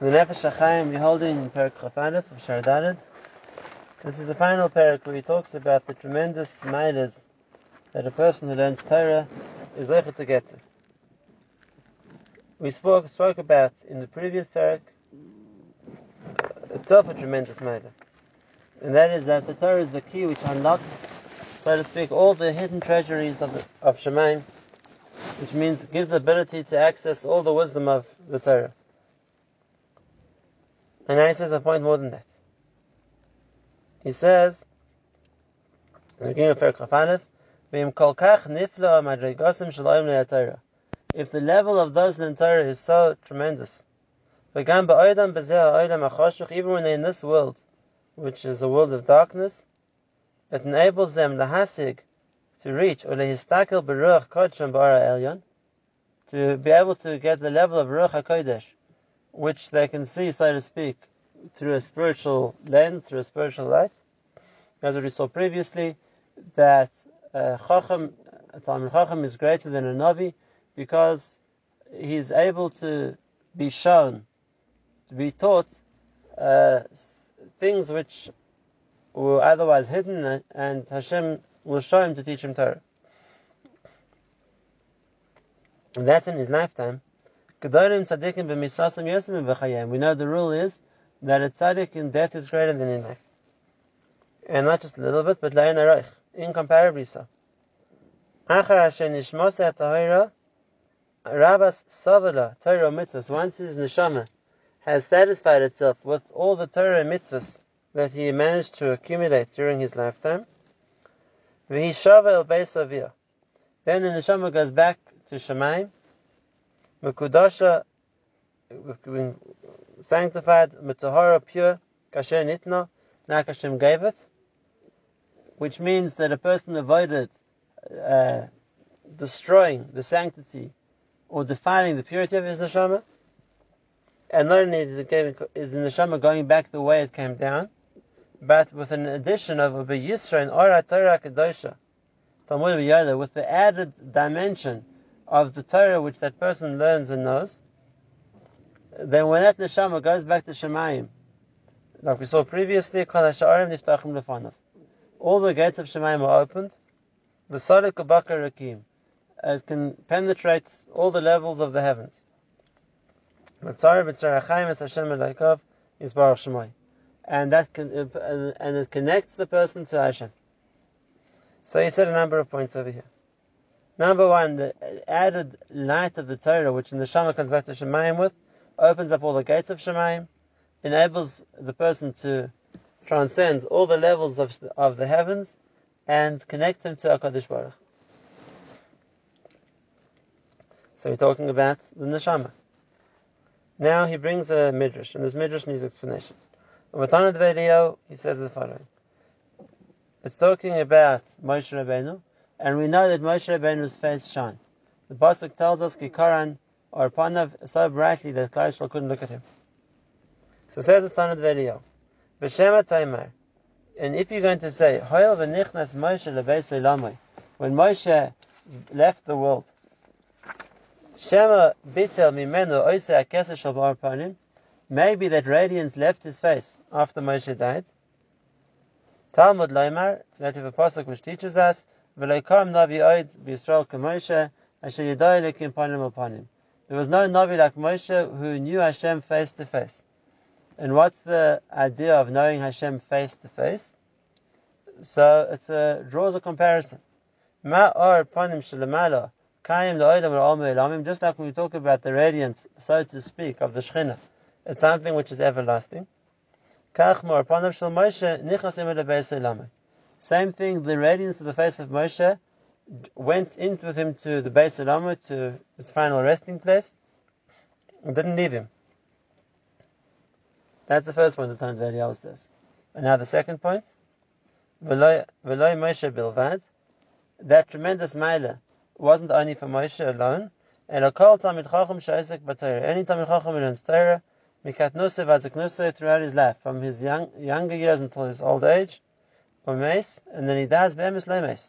The Nefesh HaChaim we're holding in Perak Chafanif of Shardadid. This is the final Perak where he talks about the tremendous midas that a person who learns Torah is able to get. We spoke, spoke about in the previous Perak uh, itself a tremendous midah. And that is that the Torah is the key which unlocks, so to speak, all the hidden treasuries of, of Shemaim, which means gives the ability to access all the wisdom of the Torah. And now he says a point more than that. He says, If the level of those in Torah is so tremendous, even when they're in this world, which is a world of darkness, it enables them lahasig to reach or lehistakel beruach kodsham bara elyon, to be able to get the level of ruach hakodesh, which they can see, so to speak, through a spiritual lens, through a spiritual light. As we saw previously, that uh, Chacham, Talmud Chacham is greater than a Navi because he's able to be shown, to be taught uh, things which were otherwise hidden, and Hashem will show him to teach him Torah. And that's in his lifetime. We know the rule is that a tzaddik in death is greater than in life. And not just a little bit, but lain aroich, incomparably so. Achar Hashem nishmos tahira, Rabbas Savala, Torah mitzvahs, once his neshama has satisfied itself with all the Torah mitzvahs that he managed to accumulate during his lifetime, V'hishava el Beis Then the neshama goes back to Shemaim, Mekudasha sanctified, mitahara, pure, kasher nitna, now Hashem gave it, which means that a person avoided uh, destroying the sanctity or defiling the purity of his neshama, and not only is, it, is the neshama going back the way it came down, but with an addition of a b'yisra and ora Torah kedosha, Talmud with the added dimension of the Torah which that person learns and knows, then when that neshama goes back to Shemayim, like we saw previously, all the gates of Shemayim are opened. It can penetrate all the levels of the heavens. And that can, and it connects the person to Hashem. So he said a number of points over here. Number one, the added light of the Torah, which the Shama comes back to Shemayim with, opens up all the gates of Shemaim, enables the person to transcend all the levels of, of the heavens, and connect him to HaKadosh Baruch. So we're talking about the neshama. Now he brings a midrash, and this midrash needs explanation. Matana Dveilio, he says the following. It's talking about Moshe Rabbeinu, and we know that Moshe Rabbeinu's face shone. The pasuk tells us, Kikaran or Panav so brightly that Klal couldn't look at him. So says the son of Velio, B'Shema Taimar, and if you're going to say, Hoyel v'nichnas Moshe lebeis when Moshe left the world, Shema bitel mimenu oise akesa shal panim, maybe that radiance left his face after Moshe died. Talmud Leimar, that of a pasuk which teaches us, V'leikam navi oid b'Yisrael k'Moshe, asher yedai lekim panim panim. There was no Navi like Moshe who knew Hashem face to face. And what's the idea of knowing Hashem face to face? So it a, draws a comparison. Just like when we talk about the radiance, so to speak, of the Shekhinah, it's something which is everlasting. Same thing, the radiance of the face of Moshe went in with him to the base of Lama, to his final resting place, and didn't leave him. That's the first point the Tanit Eliyahu says. And now the second point, V'loy Moshe bilvad, that tremendous Maila wasn't only for Moshe alone, and a kol Talmid Chacham she'esek b'Torah. Any Talmid Chacham who learns Torah, mikatnuse v'azaknuse throughout his life, from his young, younger years until his old age, or mace, and then he dies be'emes le'mes.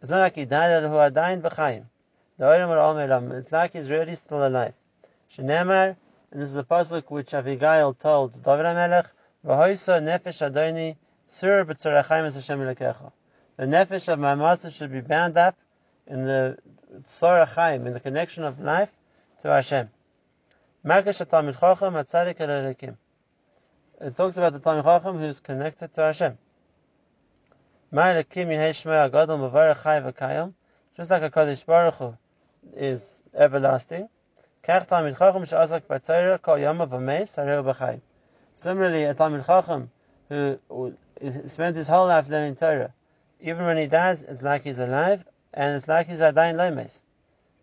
It's not like he died who are dying b'chaim. Al It's like he's really still alive. Shenemar and this is a pasuk which Abigail told David HaMelech, V'hoisa nefesh adoni sur b'tzorachayim es Hashem elekecha. The nefesh of my master should be bound up in the tzorachayim, in the connection of life to Hashem. Markesh Talmid Chacham Atzadik Elelekim. It talks about the Talmid Chacham who's connected to Hashem. Just like a Kaddish Baruch Hu is everlasting. Similarly, a Talmid Chacham who, spent his whole life learning Torah, even when he dies, it's like he's alive, and it's like he's Adayin Lomes.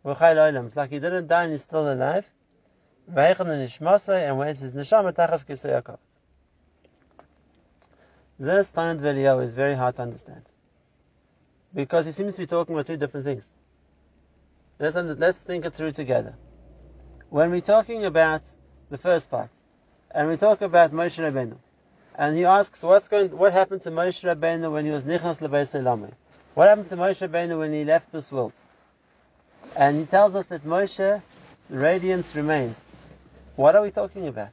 It's like he didn't die and he's still alive, and where's his neshama tachas kisei hakavod. This Tanit video is very hard to understand because he seems to be talking about two different things. Let's let's think it through together. When we're talking about the first part, and we talk about Moshe Rabbeinu, and he asks what's going, what happened to Moshe Rabbeinu when he was nichnas lebeis What happened to Moshe Rabbeinu when he left this world? And he tells us that Moshe's radiance remains. What are we talking about?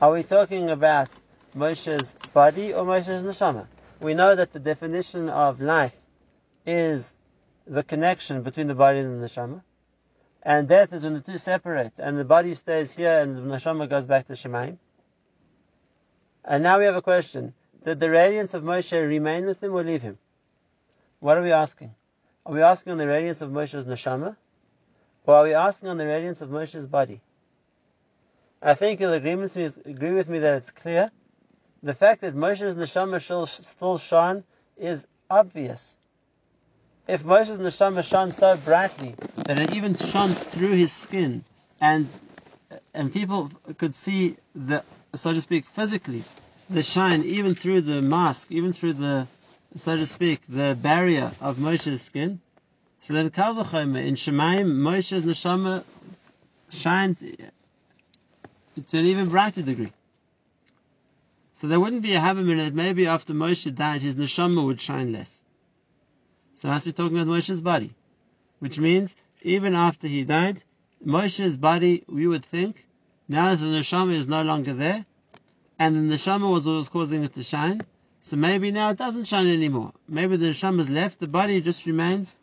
Are we talking about Moshe's body or Moshe's neshama? We know that the definition of life is the connection between the body and the neshama. And death is when the two separate and the body stays here and the neshama goes back to Shemaim. And now we have a question. Did the radiance of Moshe remain with him or leave him? What are we asking? Are we asking on the radiance of Moshe's neshama? Or are we asking on the radiance of Moshe's body? I think you'll agree with me, agree with me that it's clear. The fact that Moshe's neshama still shone is obvious. If Moshe's neshama shone so brightly that it even shone through his skin, and and people could see the, so to speak, physically, the shine even through the mask, even through the, so to speak, the barrier of Moshe's skin. So then, Kal in Shemaim, Moshe's neshama shines to an even brighter degree. So there wouldn't be a Havamina that maybe after Moshe died, his neshama would shine less. So has to be talking about Moshe's body. Which means, even after he died, Moshe's body, we would think, now that the neshama is no longer there, and the neshama was what was causing it to shine, so maybe now it doesn't shine anymore. Maybe the neshama is left, the body just remains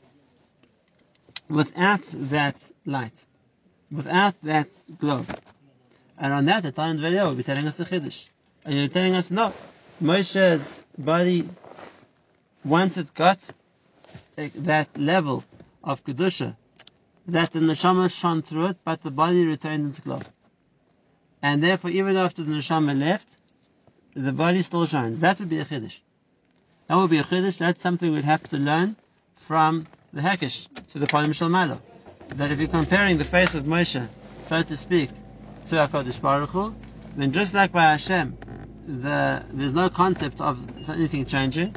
without that light, without that glow. And on that, the Talmud video will be telling us the Chiddush. And you're telling us, no, Moshe's body, once it got that level of Kedusha, that the neshama shone through it, but the body retained its glow. And therefore, even after the neshama left, the body still shines. That would be a chiddush. That would be a chiddush. That's something we'd have to learn from the Hekesh to the Palim Shalmalo. That if you're comparing the face of Moshe, so to speak, to HaKadosh Baruch Hu, then just like by Hashem, the, there's no concept of anything changing,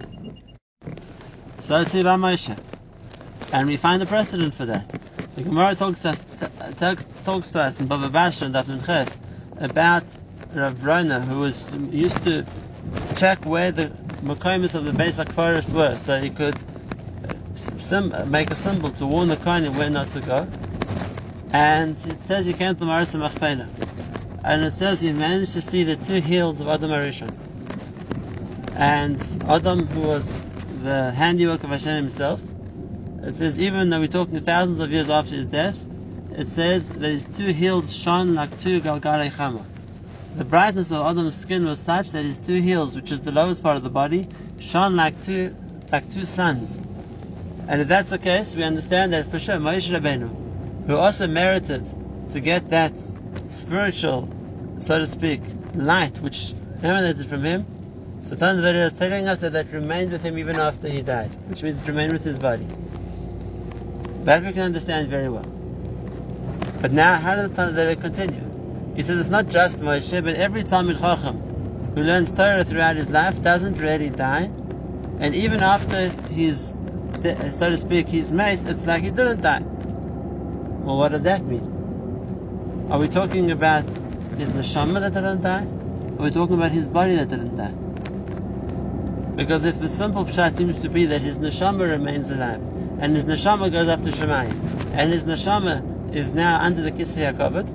so too by Moshe. And we find a precedent for that. The Gemara talks to us, talks to us in Bava Basra and Dafnun Ches about Rav Rona, who was used to check where the Makomis of the Beis HaKfaris were, so he could make a symbol to warn the Kohanim where not to go. And it says you came to Marisa Machpelah. And it says you managed to see the two heels of Adam Arishon. And Adam, who was the handiwork of Hashem himself, it says even though we're talking thousands of years after his death, it says that his two heels shone like two Galgalei Chama. The brightness of Adam's skin was such that his two heels, which is the lowest part of the body, shone like two like two suns. And if that's the case, we understand that for sure Moshe Rabbeinu, who also merited to get that spiritual, so to speak, light which emanated from him. Satan Veria is telling us that that remained with him even after he died, which means it remained with his body. That we can understand very well. But now, how does the Tanakh continue? He says it's not just Moshe, but every Talmid Chacham who learns Torah throughout his life doesn't really die, and even after he's, so to speak, he's maced, it's like he didn't die. Well, what does that mean? Are we talking about his neshama that didn't die? Are we talking about his body that didn't die? Because if the simple pshat seems to be that his neshama remains alive, and his neshama goes up to Shemayim, and his neshama is now under the Kisei HaKavod,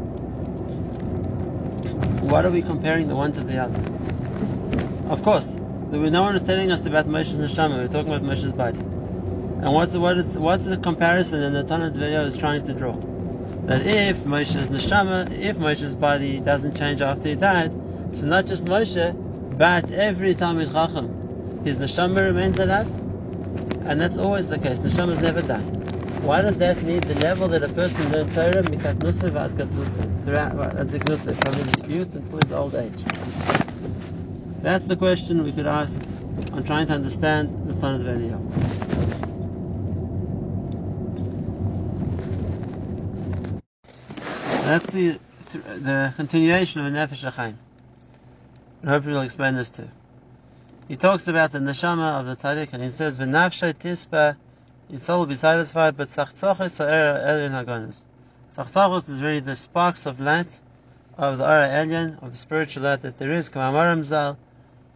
what are we comparing the one to the other? Of course, no one is telling us about Moshe's neshama. We're talking about Moshe's body. And what's the, what is, what's the comparison that the Tanakh video is trying to draw? That if Moshe's neshama, if Moshe's body doesn't change after he died, so not just Moshe, but every Talmid Chacham, his neshama remains alive, and that's always the case. Neshama's never die. Why does that need the level that a person learned Torah mikat mikatnusa v'ad throughout from his youth until his old age? That's the question we could ask on trying to understand the Son of That's the, the continuation of the Nefesh HaChaim. I hope we'll explain this too. He talks about the neshama of the tzaddik, and he says, "V'nafshay tispa, his soul will be satisfied, but tzachtzachos ha'era elyon hagonus." Tzachtzachos is really the sparks of light of the Ara Elyon, of the spiritual light that there is, Kamamaram Zal,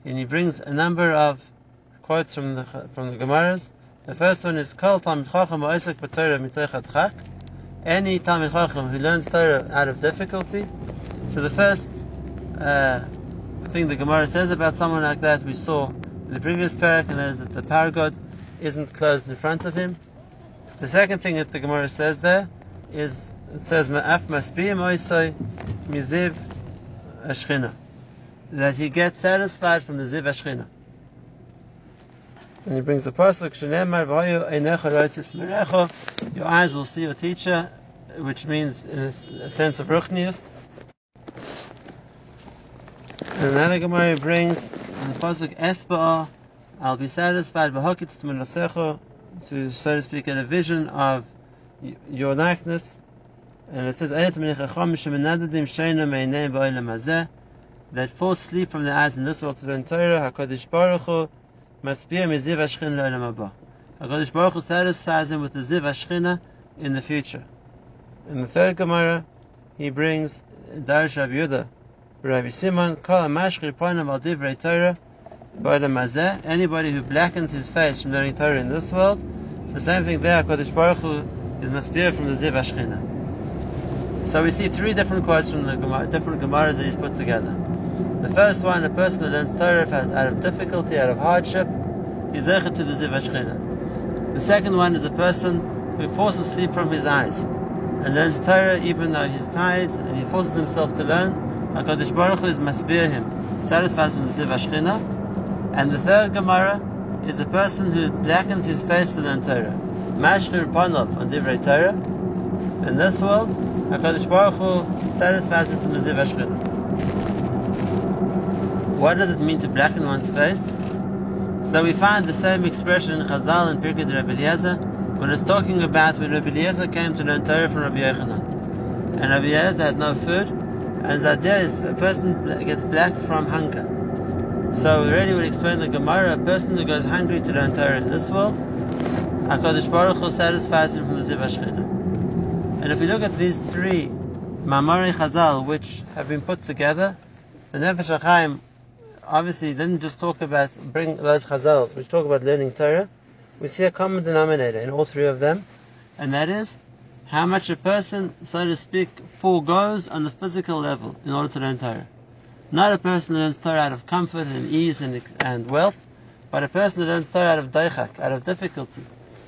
and he brings a number of quotes from the from the Gemaras. The first one is Kol Talmid Chacham Ha'osek B'Torah Mitoich Chak. Any Talmid Chacham who learns Torah out of difficulty. So the first uh, thing the Gemara says about someone like that we saw in the previous parak, and that is that the paragod isn't closed in front of him. The second thing that the Gemara says there is it says Ma'af Ashchina that he gets satisfied from the Ziv Ashchina. And he brings the pasuk Your eyes will see your teacher, which means in a sense of ruchnius. And another Gemara brings the pasuk Esba'a. I'll be satisfied b'hokitz to to so to speak get a vision of your likeness. And it says that fall sleep from the eyes in this world to learn Torah, HaKadosh Baruch Hu, Maspia Miziv Ashchina Le'olam Haba. HaKadosh Baruch Hu satisfies him with the Ziv Ashchina in the future. In the third Gemara, he brings Darish Rabbi Yehuda, Rabbi Simon, Kol HaMashchir Poinam Al Divrei Torah, Mazeh, anybody who blackens his face from learning Torah in this world, the same thing there, HaKadosh Baruch Hu is Maspia from the Ziv Ashchina. So we see three different quotes from the Gemara, different Gemaras that he's put together. The first one, a person who learns Torah out of difficulty, out of hardship, is zeichet to the Ziv. The second one is a person who forces sleep from his eyes and learns Torah even though he's tired and he forces himself to learn. HaKadosh Baruch Hu is masbir him, satisfies him the Ziv. And the third Gemara is a person who blackens his face to learn Torah. Mashchir Panov on Divrei Torah. In this world, HaKadosh Baruch Hu satisfies him from the Ziv. What does it mean to blacken one's face? So we find the same expression in Chazal and Pirkei Rabbi Eliezer when it's talking about when Rabbi Eliezer came to learn Torah from Rabbi Yochanan. And Rabbi Eliezer had no food, and the idea is a person gets black from hunger. So we already would explain the Gemara, a person who goes hungry to learn Torah in this world, HaKadosh Baruch Hu satisfies him from the Ziv And if we look at these three Mamari Chazal, which have been put together, the Nefesh HaChaim obviously didn't just talk about bring those chazals, which talk about learning Torah. We see a common denominator in all three of them, and that is how much a person, so to speak, foregoes on the physical level in order to learn Torah. Not a person learns Torah out of comfort and ease and, and wealth, but a person who learns Torah out of daichak, out of difficulty.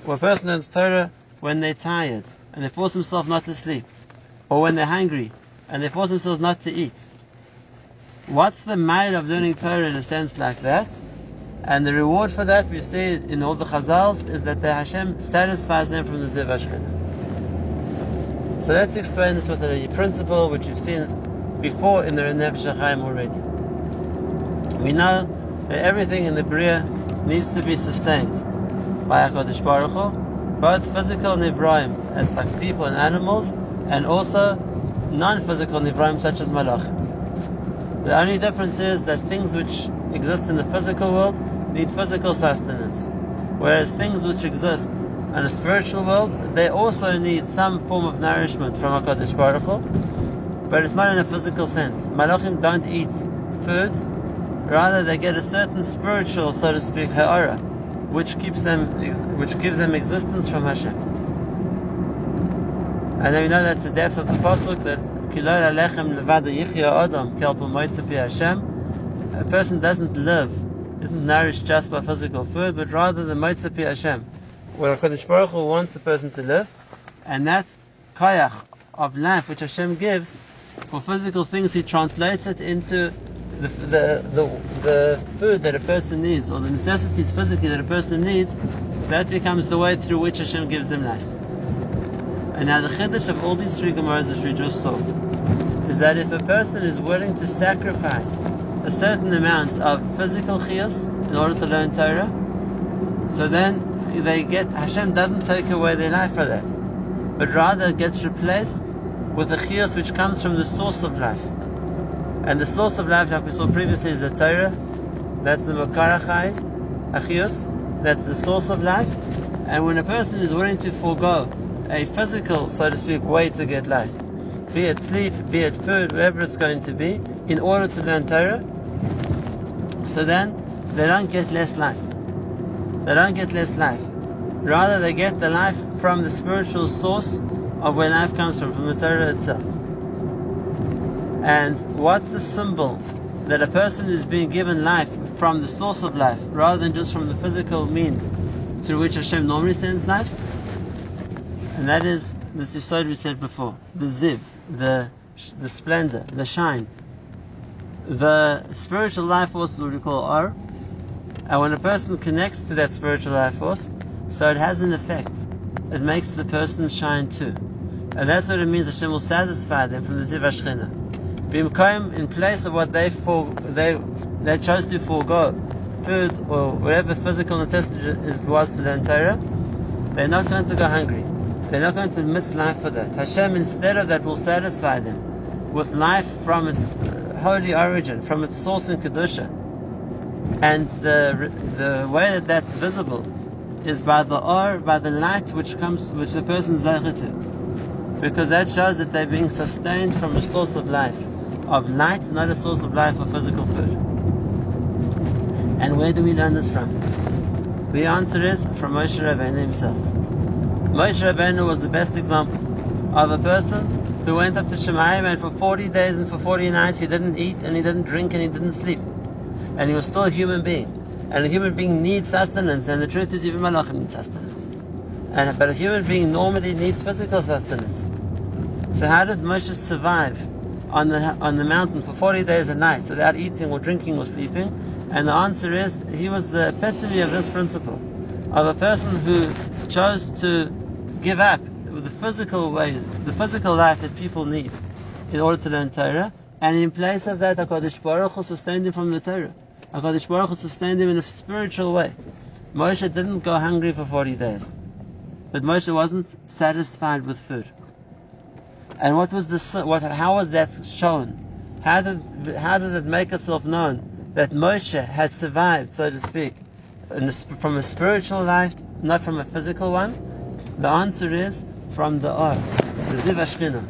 Or a person learns Torah when they're tired and they force themselves not to sleep, or when they're hungry and they force themselves not to eat. What's the mile of learning Torah in a sense like that? And the reward for that, we see in all the Chazals, is that the Hashem satisfies them from the Ziv So let's explain this with a principle which we've seen before in the Nefesh HaChaim already. We know that everything in the Bria needs to be sustained by HaKadosh Baruch Hu, both physical nivraim, as like people and animals, and also non-physical nivraim such as malachim. The only difference is that things which exist in the physical world need physical sustenance, whereas things which exist in a spiritual world, they also need some form of nourishment from HaKadosh Baruch Hu, but it's not in a physical sense. Malachim don't eat food, rather they get a certain spiritual, so to speak, ha'ara, which keeps them, which gives them existence from Hashem. And then we know that's the depth of the pasuk that A person doesn't live, isn't nourished just by physical food, but rather the moitzapi Hashem, where HaKadosh Baruch Hu wants the person to live, and that koyach of life which Hashem gives for physical things, He translates it into the, the, the, the food that a person needs, or the necessities physically that a person needs, that becomes the way through which Hashem gives them life. And now the chiddush of all these three Gemaras which we just saw is that if a person is willing to sacrifice a certain amount of physical chiyas in order to learn Torah, so then they get Hashem doesn't take away their life for that, but rather gets replaced with a chiyas which comes from the source of life. And the source of life, like we saw previously, is the Torah. That's the Makara Chayis, Achios. That's the source of life. And when a person is willing to forego a physical, so to speak, way to get life, be it sleep, be it food, whatever it's going to be, in order to learn Torah, so then they don't get less life. They don't get less life. Rather, they get the life from the spiritual source of where life comes from, from the Torah itself. And what's the symbol that a person is being given life from the source of life, rather than just from the physical means through which Hashem normally sends life? And that is this Yisod we said before, the ziv, the the splendor, the shine. The spiritual life force is what we call ar, and when a person connects to that spiritual life force, so it has an effect. It makes the person shine too. And that's what it means Hashem will satisfy them from the Ziv Ashchina. Bimkoim, in place of what they for, they they chose to forego, food or whatever physical necessity is, was to learn Torah, they're not going to go hungry. They're not going to miss life for that. Hashem, instead of that, will satisfy them with life from its holy origin, from its source in Kedusha. And the the way that that's visible is by the or, by the light which comes, which the person is to. Because that shows that they're being sustained from a source of life, of light, not a source of life of physical food. And where do we learn this from? The answer is from Moshe Rabbeinu himself. Moshe Rabbeinu was the best example of a person who went up to Shemayim and for 40 days and for 40 nights he didn't eat and he didn't drink and he didn't sleep. And he was still a human being. And a human being needs sustenance, and the truth is even malachim need sustenance. And, but a human being normally needs physical sustenance. So how did Moshe survive on the on the mountain for 40 days and nights without eating or drinking or sleeping? And the answer is he was the epitome of this principle of a person who chose to give up the physical ways, the physical life that people need in order to learn Torah, and in place of that, Hakadosh Baruch Hu sustained him from the Torah. Hakadosh Baruch Hu sustained him in a spiritual way. Moshe didn't go hungry for 40 days, but Moshe wasn't satisfied with food. And what was the what? How was that shown? How did how did it make itself known that Moshe had survived, so to speak, from a spiritual life, not from a physical one? The answer is from the Or, the Ziv Ashchina.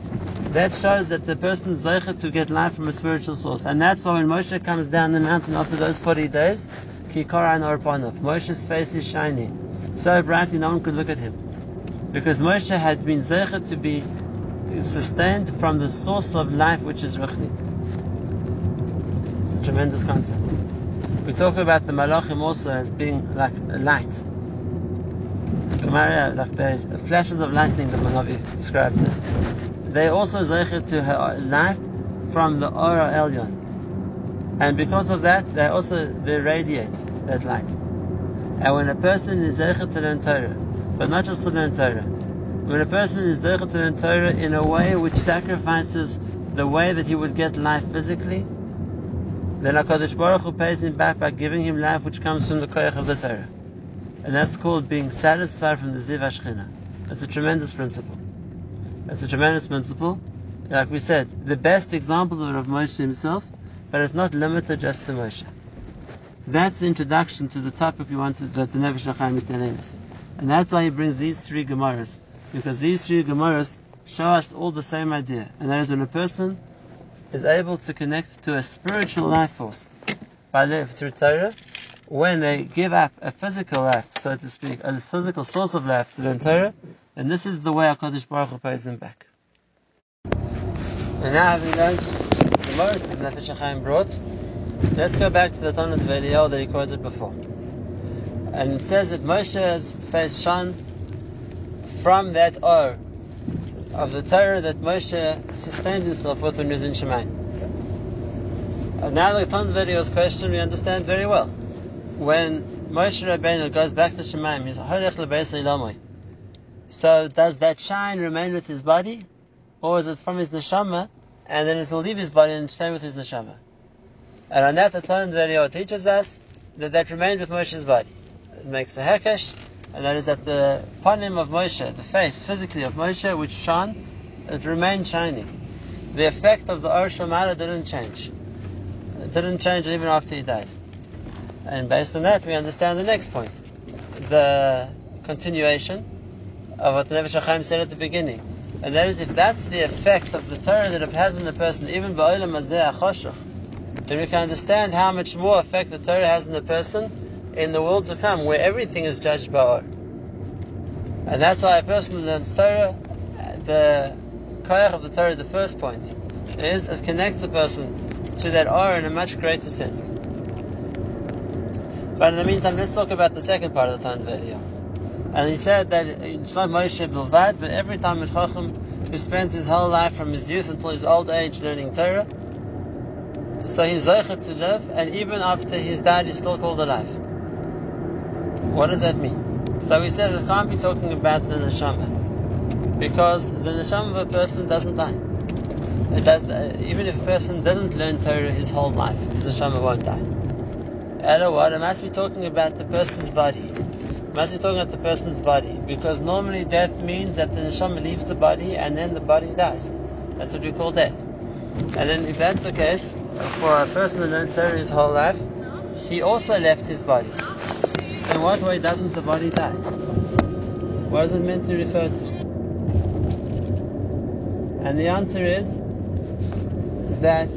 That shows that the person is zeicher to get life from a spiritual source, and that's why when Moshe comes down the mountain after those 40 days, Kikara and Orpanov, Moshe's face is shining, so brightly no one could look at him, because Moshe had been zeicher to be sustained from the source of life, which is Ruchni. It's a tremendous concept. We talk about the Malachim also as being like a light. The flashes of lightning that Manavi describes it. They also zeicher to her life from the Ora Elyon. And because of that, they also they radiate that light. And when a person is zeicher to learn Torah, but not just to learn Torah, when a person is zeicher to learn Torah in a way which sacrifices the way that he would get life physically, then HaKadosh Baruch Hu pays him back by giving him life which comes from the koyach of the Torah. And that's called being satisfied from the Ziv Ashchina. That's a tremendous principle. That's a tremendous principle. Like we said, the best example of of Moshe himself, but it's not limited just to Moshe. That's the introduction to the topic we wanted that the Nefesh HaChaim is telling us. And that's why he brings these three Gemaras. Because these three Gemaras show us all the same idea. And that is when a person is able to connect to a spiritual life force by live through Torah, when they give up a physical life, so to speak, a physical source of life to the Torah, and this is the way HaKadosh Baruch Hu pays them back. And now having learned the most that Nefesh HaChaim brought, let's go back to the Tanit video that he quoted before. And it says that Moshe's face shone from that or of the Torah that Moshe sustained himself with when he was in Shemaim. And now the Tanit video's question we understand very well. When Moshe Rabbeinu goes back to Shemaim, he's Holech So does that shine remain with his body? or is it from his neshama, and then it will leave his body and stay with his neshama? And on that, the Torah video teaches us that that remained with Moshe's body. It makes a hekesh, and that is that the panim of Moshe, the face physically of Moshe, which shone, it remained shining. The effect of the Or didn't change. It didn't change even after he died. And based on that, we understand the next point. The continuation of what the HaChaim said at the beginning and that is, if that's the effect of the Torah that it has on a person, even ba'olam hazeh achoshuch, then we can understand how much more effect the Torah has on a person in the world to come, where everything is judged by or. And that's why a person who learns Torah, the koyach of the Torah, the first point, is it connects a person to that or in a much greater sense. But in the meantime, let's talk about the second part of the Tanit video. And he said that it's not Moshe Bilvad, but every time a Chacham who spends his whole life from his youth until his old age learning Torah, so he's Zeichet to live, and even after he's died, he's still called alive. What does that mean? So we said it can't be talking about the neshama, because the neshama of a person doesn't die. Does, even if a person didn't learn Torah his whole life, his neshama won't die. Ella what? It must be talking about the person's body must be talking about the person's body, because normally death means that the neshama leaves the body and then the body dies. That's what we call death. And then if that's the case, for a person who learned Torah his whole life, he also left his body. So in what way doesn't the body die? What is it meant to refer to? And the answer is that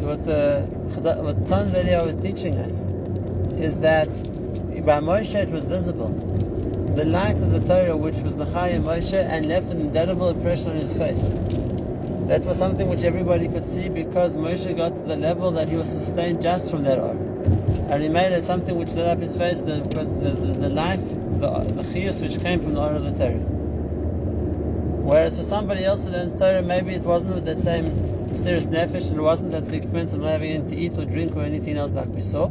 what the what Tan video is teaching us is that by Moshe it was visible. The light of the Torah which was Machaya Moshe and left an indelible impression on his face. That was something which everybody could see because Moshe got to the level that he was sustained just from that or. And he made it something which lit up his face the, the, the life, the, the chiyus which came from the or of the Torah. Whereas for somebody else who learns Torah, maybe it wasn't with that same serious nefesh and it wasn't at the expense of not having anything to eat or drink or anything else like we saw.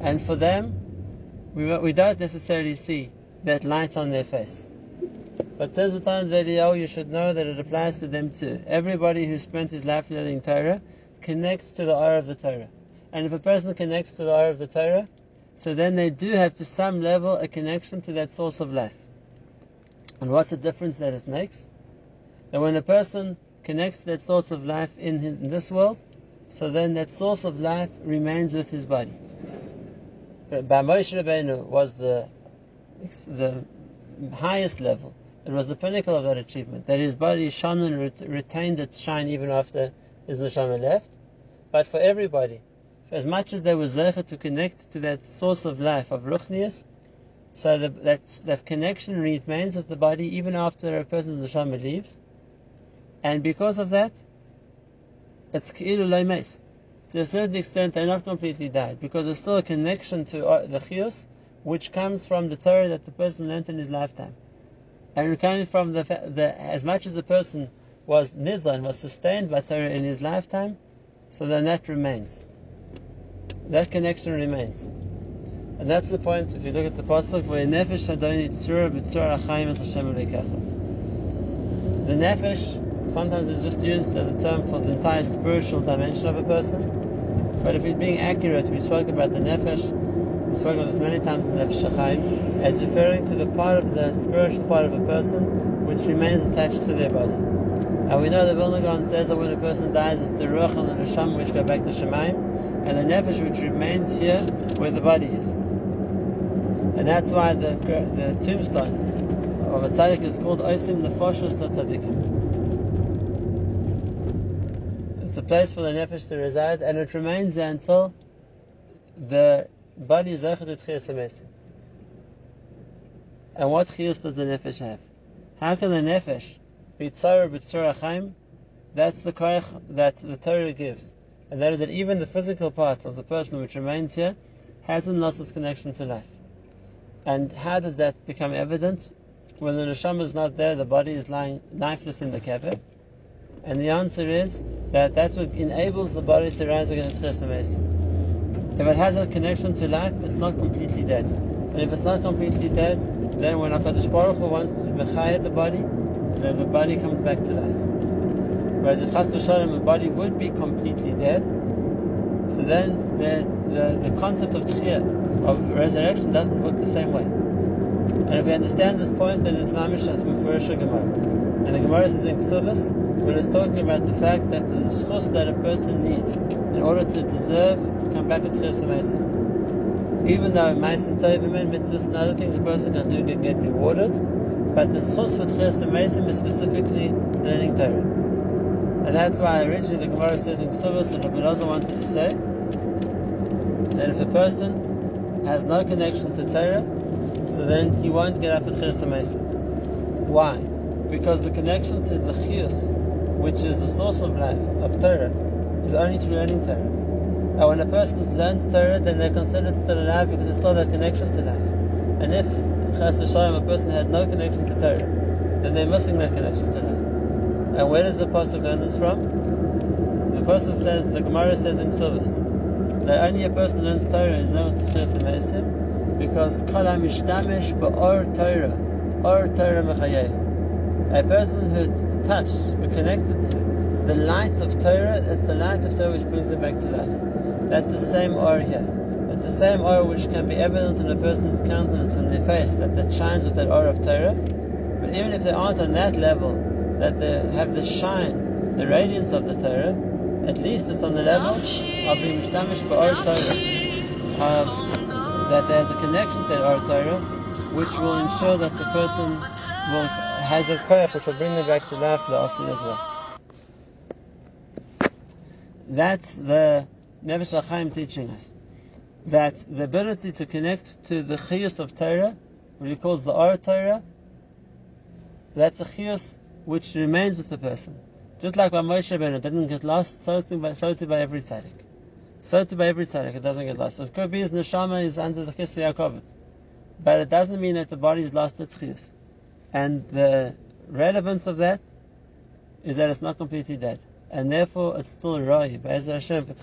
And for them, we, we don't necessarily see that light on their face. But says the Tanit video, you should know that it applies to them too. Everybody who spent his life learning Torah connects to the eye of the Torah. And if a person connects to the eye of the Torah, so then they do have to some level a connection to that source of life. And what's the difference that it makes? That when a person connects to that source of life in, his, in this world, so then that source of life remains with his body by Moshe Rabbeinu was the the highest level. It was the pinnacle of that achievement. That his body shone and retained its shine even after his neshama left. But for everybody, for as much as there was zecher to connect to that source of life of ruchnius, so that, that that connection remains with the body even after a person's neshama leaves. And because of that, it's ki'ilu loimes to a certain extent, they're not completely died because there's still a connection to uh, the chiyus, which comes from the Torah that the person learnt in his lifetime, and coming from the, the as much as the person was nizan, was sustained by Torah in his lifetime, so then that remains. That connection remains. And that's the point, if you look at the pasuk, The nefesh sometimes it's just used as a term for the entire spiritual dimension of a person. But if he's being accurate, we spoke about the nefesh, we spoke about this many times in Nefesh HaChaim, as referring to the part of the spiritual part of a person which remains attached to their body. And we know the Vilna says that when a person dies, it's the ruach and the neshama which go back to Shemaim, and the nefesh which remains here where the body is. And that's why the, the tombstone of a tzaddik is called Oisim Nefoshes LeTzaddikim. It's a place for the nefesh to reside, and it remains there until the body is to And what chiyus does the nefesh have? How can the nefesh be tzara chaim That's the koich that the Torah gives. And that is that even the physical part of the person which remains here hasn't lost its connection to life. And how does that become evident? When the neshama is not there, the body is lying lifeless in the kever. And the answer is that that's what enables the body to rise against Chesed If it has a connection to life, it's not completely dead. And if it's not completely dead, then when HaKadosh Baruch Hu wants to mechayet the body, then the body comes back to life. Whereas if Chas v'shalom, the body would be completely dead, so then the, the, the concept of tchiyah, of resurrection, doesn't work the same way. And if we understand this point, then it's mamish for a Gemara. And the Gemara says in Ksubas, when it's talking about the fact that the schus that a person needs in order to deserve to come back with Chiyas Even though and Tovim and mitzvahs and other things a person can do get, get rewarded, but the schus for Chiyas is specifically learning Torah. And that's why originally the Gemara says in Ksubas that Rabbi Elazar wanted to say that if a person has no connection to Torah, so then he won't get up at Chiyas Why? Because the connection to the Chiyus which is the source of life, of Torah, is only through learning Torah. And when a person learns Torah, then they're considered still alive because they still have connection to life. And if, Chas v'shalom, a person had no connection to Torah, then they're missing that connection to life. And where does the Pasuk learn this from? The Pasuk says, the Gemara says in Ksubas, that only a person learns Torah is not Chas because Kol HaMishtamesh Ba'or Torah, Or Torah Mechayeh. A person who touched, we're connected to. The light of Torah, it's the light of Torah which brings them back to life. That's the same aura here. It's the same aura which can be evident in a person's countenance and their face, that that shines with that aura of Torah. But even if they aren't on that level, that they have the shine, the radiance of the Torah, at least it's on the level of being mishtamish ba'or Torah, of that there's a connection to aura Torah, which will ensure that the person will has a koyach which will bring them back to life the asin as well. That's the Nefesh HaChaim teaching us. That the ability to connect to the chiyus of Torah, what he calls the Or Torah, that's a chiyus which remains with the person. Just like by Moshe Rabbeinu didn't get lost, so too by, so too by every tzaddik. So too by every tzaddik, it doesn't get lost. So it could be his neshama is under the chiyus Yaakov. But it doesn't mean that the body is lost its chiyus. And the relevance of that is that it's not completely dead. And therefore it's still Rai, Be'ezer Hashem, for